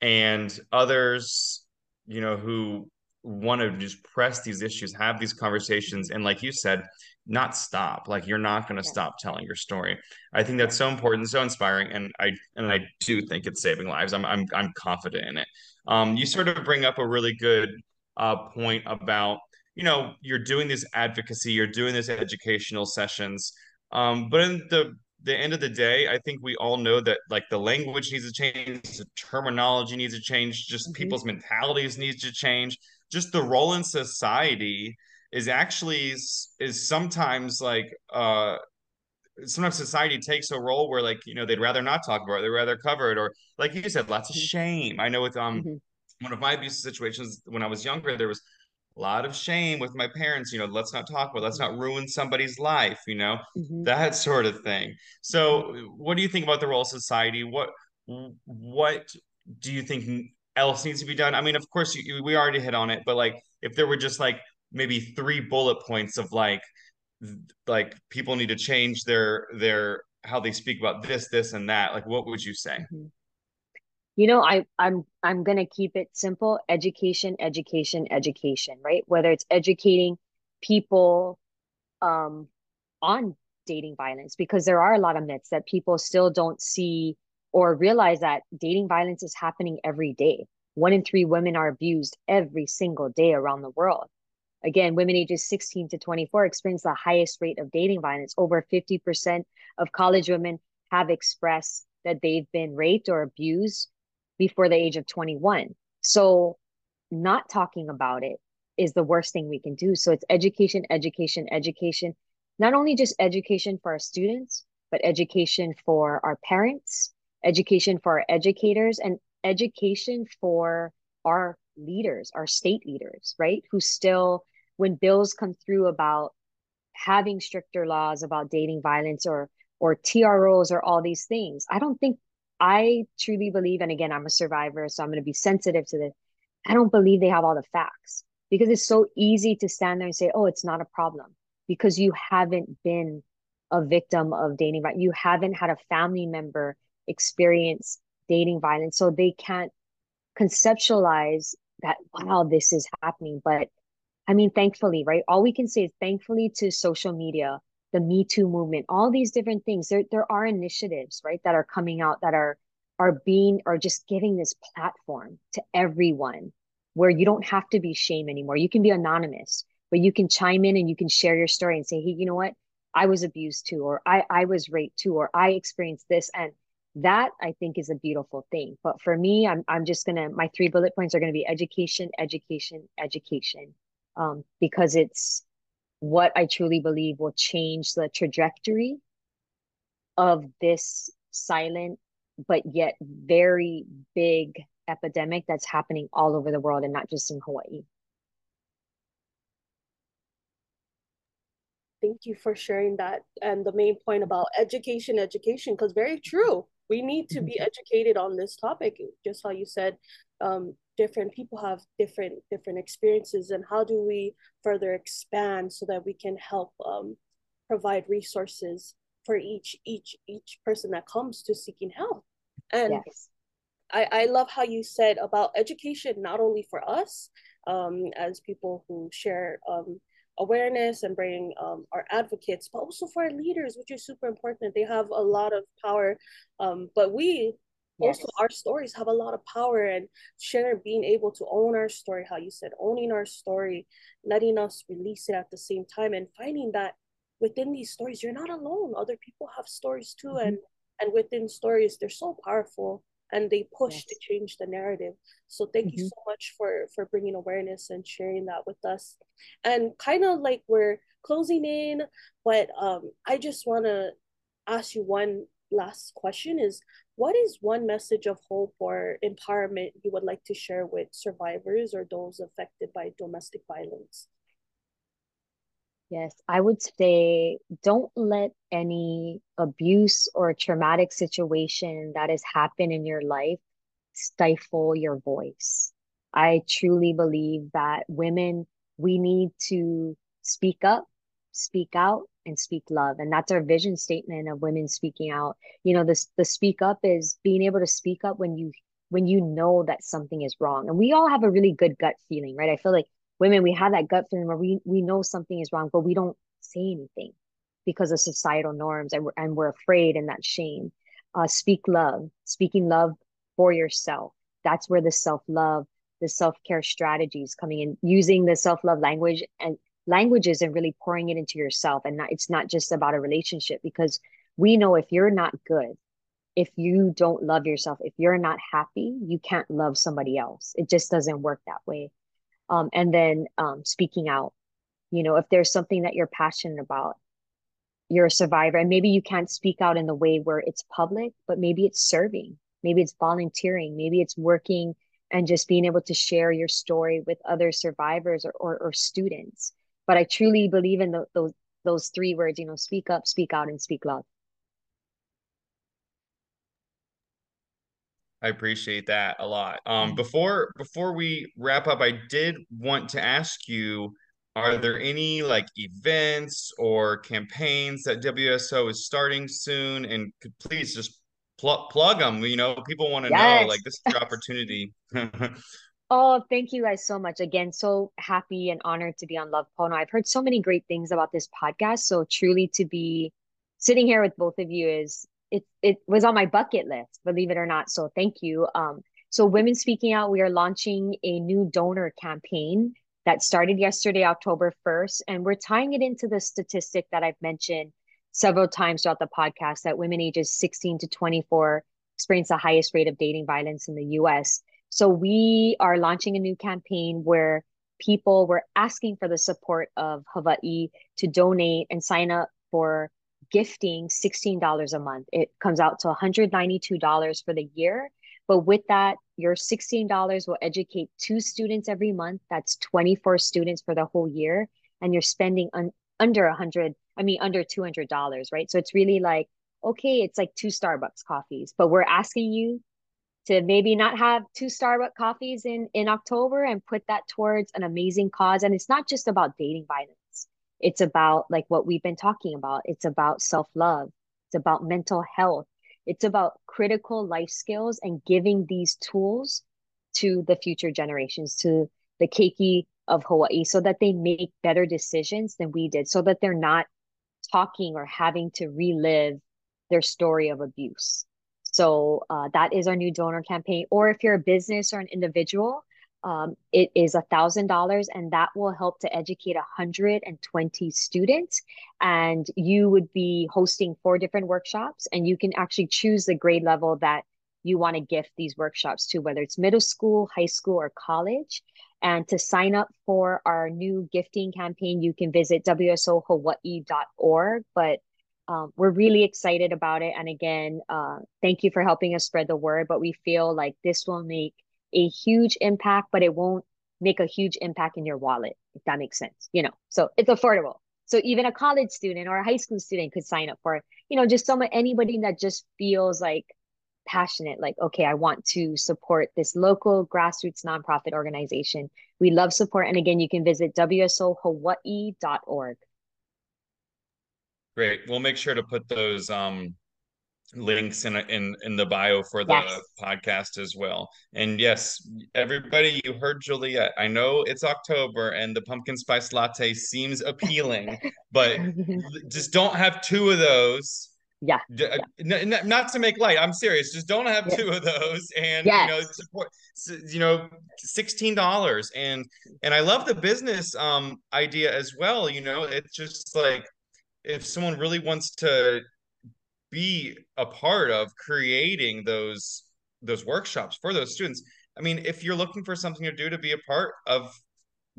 [SPEAKER 5] and others, you know, who want to just press these issues, have these conversations, and like you said, not stop. Like you're not going to
[SPEAKER 4] Yeah.
[SPEAKER 5] stop telling your story. I think that's so important, so inspiring, and I and I do think it's saving lives. I'm I'm I'm confident in it. Um, you sort of bring up a really good uh, point about you know you're doing this advocacy, you're doing this educational sessions, um, but in the the end of the day, I think we all know that like the language needs to change, the terminology needs to change, just
[SPEAKER 4] Mhm.
[SPEAKER 5] people's mentalities needs to change. Just the role in society is actually is, sometimes like uh sometimes society takes a role where like you know they'd rather not talk about it, they'd rather cover it or like you said, lots of
[SPEAKER 4] Mhm.
[SPEAKER 5] shame. I know with um
[SPEAKER 4] Mhm.
[SPEAKER 5] one of my abusive situations when I was younger, there was a lot of shame with my parents, you know, let's not talk about, let's
[SPEAKER 4] Mhm.
[SPEAKER 5] not ruin somebody's life, you know,
[SPEAKER 4] Mhm.
[SPEAKER 5] that sort of thing. So, what do you think about the role of society? What what do you think else needs to be done? I mean, of course, you, we already hit on it, but like if there were just like maybe three bullet points of like like people need to change their their how they speak about this, this, and that, like what would you say?
[SPEAKER 4] Mhm. You know, I I'm I'm gonna keep it simple. Education, education, education, right? Whether it's educating people um on dating violence, because there are a lot of myths that people still don't see or realize that dating violence is happening every day. One in three women are abused every single day around the world. Again, women ages 16 to 24 experience the highest rate of dating violence. Over 50% of college women have expressed that they've been raped or abused before the age of 21. So not talking about it is the worst thing we can do. So it's education, education, education, not only just education for our students, but education for our parents, education for our educators, and education for our leaders, our state leaders, right? Who still, when bills come through about having stricter laws about dating violence or or TROs or all these things, I don't think I truly believe, and again, I'm a survivor, so I'm going to be sensitive to this. I don't believe they have all the facts because it's so easy to stand there and say, oh, it's not a problem because you haven't been a victim of dating violence. You haven't had a family member experience dating violence. So they can't conceptualize that, wow, this is happening. But I mean, thankfully, right? All we can say is thankfully to social media, the Me Too movement, all these different things. There, there are initiatives, right, that are coming out that are are being or just giving this platform to everyone where you don't have to be shame anymore. You can be anonymous, but you can chime in and you can share your story and say, hey, you know what? I was abused too, or I, I was raped too, or I experienced this. And that I think is a beautiful thing. But for me, I'm I'm just gonna my three bullet points are gonna be education, education, education. Um, because it's what I truly believe will change the trajectory of this silent but yet very big epidemic that's happening all over the world and not just in Hawaii.
[SPEAKER 3] Thank you for sharing that. And the main point about education, education, because very true. We need to be mm-hmm. educated on this topic, just how you said. Um, different people have different different experiences, and how do we further expand so that we can help um, provide resources for each each each person that comes to seeking help. And yes. I, I love how you said about education, not only for us um, as people who share um, awareness and bring um, our advocates, but also for our leaders, which is super important. They have a lot of power, um, but we yes. also our stories have a lot of power and sharing, being able to own our story, how you said, owning our story, letting us release it at the same time, and finding that within these stories, you're not alone. Other people have stories too, mm-hmm. and and within stories they're so powerful and they push yes. to change the narrative so thank mm-hmm. you so much for for bringing awareness and sharing that with us and kind of like we're closing in but um i just want to ask you one last question is what is one message of hope or empowerment you would like to share with survivors or those affected by domestic violence
[SPEAKER 4] Yes, I would say don't let any abuse or traumatic situation that has happened in your life stifle your voice. I truly believe that women, we need to speak up, speak out, and speak love. And that's our vision statement of women speaking out. You know, this the speak up is being able to speak up when you when you know that something is wrong. And we all have a really good gut feeling, right? I feel like women we have that gut feeling where we we know something is wrong but we don't say anything because of societal norms and we're, and we're afraid and that shame. Uh, speak love speaking love for yourself. That's where the self-love the self-care strategies coming in using the self-love language and languages and really pouring it into yourself and not, it's not just about a relationship because we know if you're not good if you don't love yourself if you're not happy you can't love somebody else. It just doesn't work that way um, and then um, speaking out. You know if there's something that you're passionate about you're a survivor and maybe you can't speak out in the way where it's public but maybe it's serving maybe it's volunteering maybe it's working and just being able to share your story with other survivors or, or, or students. But i truly believe in the, those those three words you know speak up speak out and speak love
[SPEAKER 5] I appreciate that a lot. Um, mm-hmm. before before we wrap up, I did want to ask you: Are there any like events or campaigns that WSO is starting soon? And could please just pl- plug them. You know, people want to yes. know. Like this is your opportunity. [LAUGHS]
[SPEAKER 4] oh, thank you guys so much. Again, so happy and honored to be on Love Pono. I've heard so many great things about this podcast. So truly, to be sitting here with both of you is it it was on my bucket list, believe it or not. So thank you. Um, so Women Speaking Out, we are launching a new donor campaign that started yesterday, October 1st, and we're tying it into the statistic that I've mentioned several times throughout the podcast that women ages 16 to 24 experience the highest rate of dating violence in the US. So we are launching a new campaign where people were asking for the support of Hawaii to donate and sign up for gifting $16 a month. It comes out to $192 for the year. But with that, your $16 will educate two students every month. That's 24 students for the whole year. And you're spending un- under 100, I mean, under $200, right? So it's really like, okay, it's like two Starbucks coffees, but we're asking you to maybe not have two Starbucks coffees in in October and put that towards an amazing cause. And it's not just about dating violence. It's about like what we've been talking about. It's about self-love. It's about mental health. It's about critical life skills and giving these tools to the future generations, to the keiki of Hawaii, so that they make better decisions than we did, so that they're not talking or having to relive their story of abuse. So uh, that is our new donor campaign. Or if you're a business or an individual, um, it is a thousand dollars, and that will help to educate 120 students. And you would be hosting four different workshops, and you can actually choose the grade level that you want to gift these workshops to, whether it's middle school, high school, or college. And to sign up for our new gifting campaign, you can visit wsohawaii.org. But um, we're really excited about it. And again, uh, thank you for helping us spread the word. But we feel like this will make a huge impact, but it won't make a huge impact in your wallet, if that makes sense. You know, so it's affordable. So even a college student or a high school student could sign up for, it. you know, just someone, anybody that just feels like passionate, like, okay, I want to support this local grassroots nonprofit organization. We love support. And again, you can visit wsohawaii.org.
[SPEAKER 5] Great. We'll make sure to put those um, links in in in the bio for the yes. podcast as well. And yes, everybody, you heard Juliet. I know it's October and the pumpkin spice latte seems appealing, [LAUGHS] but just don't have two of those.
[SPEAKER 4] Yeah.
[SPEAKER 5] Uh, yeah. not to make light. I'm serious. Just don't have two of those, and yes. you know, support. You know, sixteen dollars, and and I love the business um idea as well. You know, it's just like if someone really wants to be a part of creating those those workshops for those students. I mean if you're looking for something to do to be a part of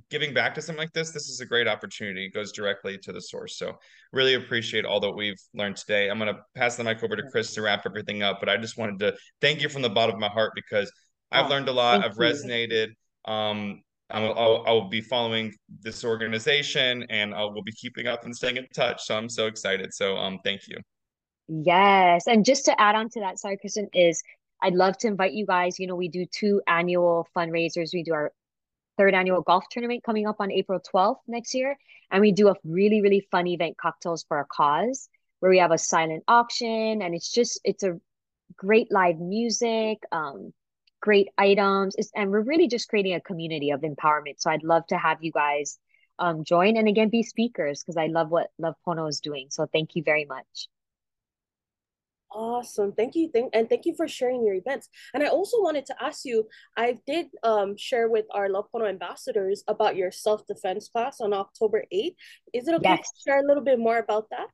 [SPEAKER 5] giving back to something like this this is a great opportunity. It goes directly to the source. So really appreciate all that we've learned today. I'm going to pass the mic over to chris to wrap everything up but i just wanted to thank you from the bottom of my heart because i've oh, learned a lot. i've resonated. Um I'll, I'll, be following this organization and I will be keeping up and staying in touch. So I'm so excited. So um, thank you.
[SPEAKER 4] Yes. And just to add on to that, sorry, Kristen, is I'd love to invite you guys. You know, we do two annual fundraisers. We do our third annual golf tournament coming up on April 12th next year. And we do a really, really fun event, Cocktails for a Cause, where we have a silent auction. And it's just, it's a great live music. Um, great items. and we're really just creating a community of empowerment. So I'd love to have you guys um, join and again be speakers because I love what Love Pono is doing. So thank you very much.
[SPEAKER 3] Awesome. Thank you. Thank and thank you for sharing your events. And I also wanted to ask you, I did um, share with our Love Pono ambassadors about your self-defense class on October 8th. Is it okay yes. to share a little bit more about that?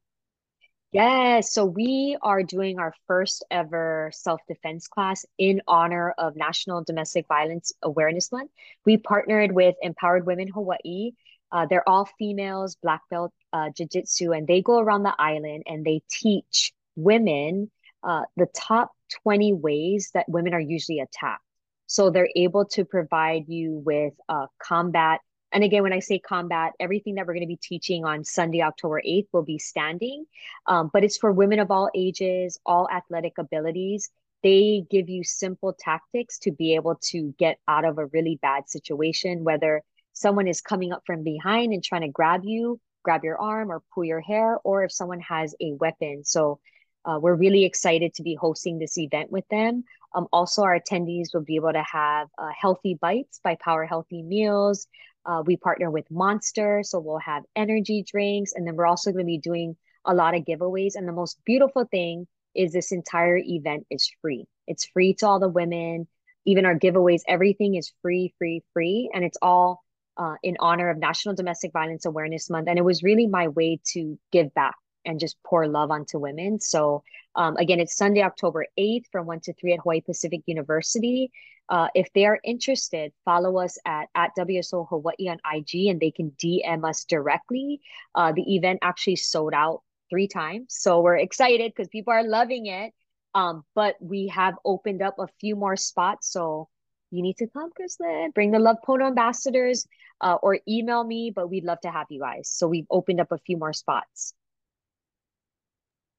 [SPEAKER 4] Yes. So we are doing our first ever self defense class in honor of National Domestic Violence Awareness Month. We partnered with Empowered Women Hawaii. Uh, they're all females, black belt uh, jiu jitsu, and they go around the island and they teach women uh, the top 20 ways that women are usually attacked. So they're able to provide you with uh, combat and again, when I say combat, everything that we're going to be teaching on Sunday, October 8th will be standing, um, but it's for women of all ages, all athletic abilities. They give you simple tactics to be able to get out of a really bad situation, whether someone is coming up from behind and trying to grab you, grab your arm, or pull your hair, or if someone has a weapon. So uh, we're really excited to be hosting this event with them. Um, also, our attendees will be able to have uh, Healthy Bites by Power Healthy Meals, uh, we partner with Monster, so we'll have energy drinks, and then we're also going to be doing a lot of giveaways. And the most beautiful thing is this entire event is free. It's free to all the women. Even our giveaways, everything is free, free, free, and it's all uh, in honor of National Domestic Violence Awareness Month. And it was really my way to give back and just pour love onto women. So um, again, it's Sunday, October 8th from 1 to 3 at Hawaii Pacific University. Uh, if they are interested, follow us at, at WSO Hawaii on IG and they can DM us directly. Uh, the event actually sold out three times. So we're excited because people are loving it. Um, but we have opened up a few more spots. So you need to come, Kristen. Bring the Love Pono ambassadors uh, or email me, but we'd love to have you guys. So we've opened up a few more spots.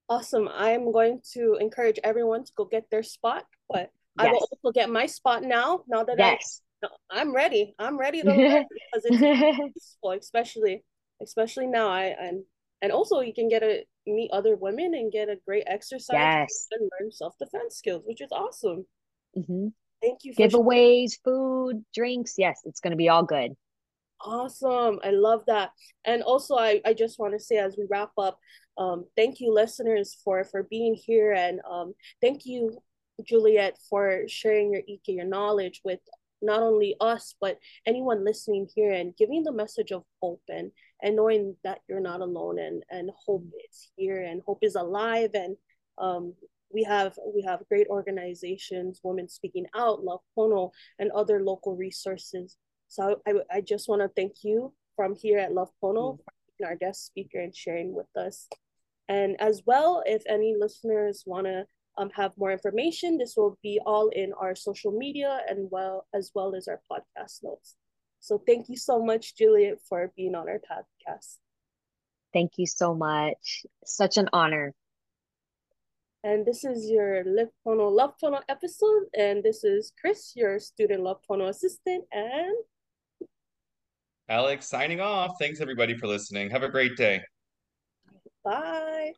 [SPEAKER 3] Awesome. I'm going to encourage everyone to go get their spot, but yes. I will also get my spot now. Now that yes. I, I'm ready. I'm ready to [LAUGHS] because it's useful, especially especially now. I and and also you can get a meet other women and get a great exercise
[SPEAKER 4] yes.
[SPEAKER 3] and learn self defense skills, which is awesome.
[SPEAKER 4] Mm-hmm.
[SPEAKER 3] Thank you.
[SPEAKER 4] Giveaways, food, drinks. Yes, it's going to be all good.
[SPEAKER 3] Awesome. I love that. And also, I, I just want to say as we wrap up, um, thank you, listeners, for for being here, and um, thank you, Juliet, for sharing your Ike, your knowledge with not only us but anyone listening here, and giving the message of hope and and knowing that you're not alone, and and hope is here, and hope is alive, and um, we have we have great organizations, Women Speaking Out, Love Pono, and other local resources. So I, I just want to thank you from here at Love Pono, mm-hmm. our guest speaker, and sharing with us. And as well, if any listeners want to um, have more information, this will be all in our social media and well as well as our podcast notes. So thank you so much, Juliet, for being on our podcast.
[SPEAKER 4] Thank you so much. Such an honor.
[SPEAKER 3] And this is your Live Pono Love Pono episode. And this is Chris, your student Love Pono assistant. And
[SPEAKER 5] Alex signing off. Thanks everybody for listening. Have a great day.
[SPEAKER 3] Bye.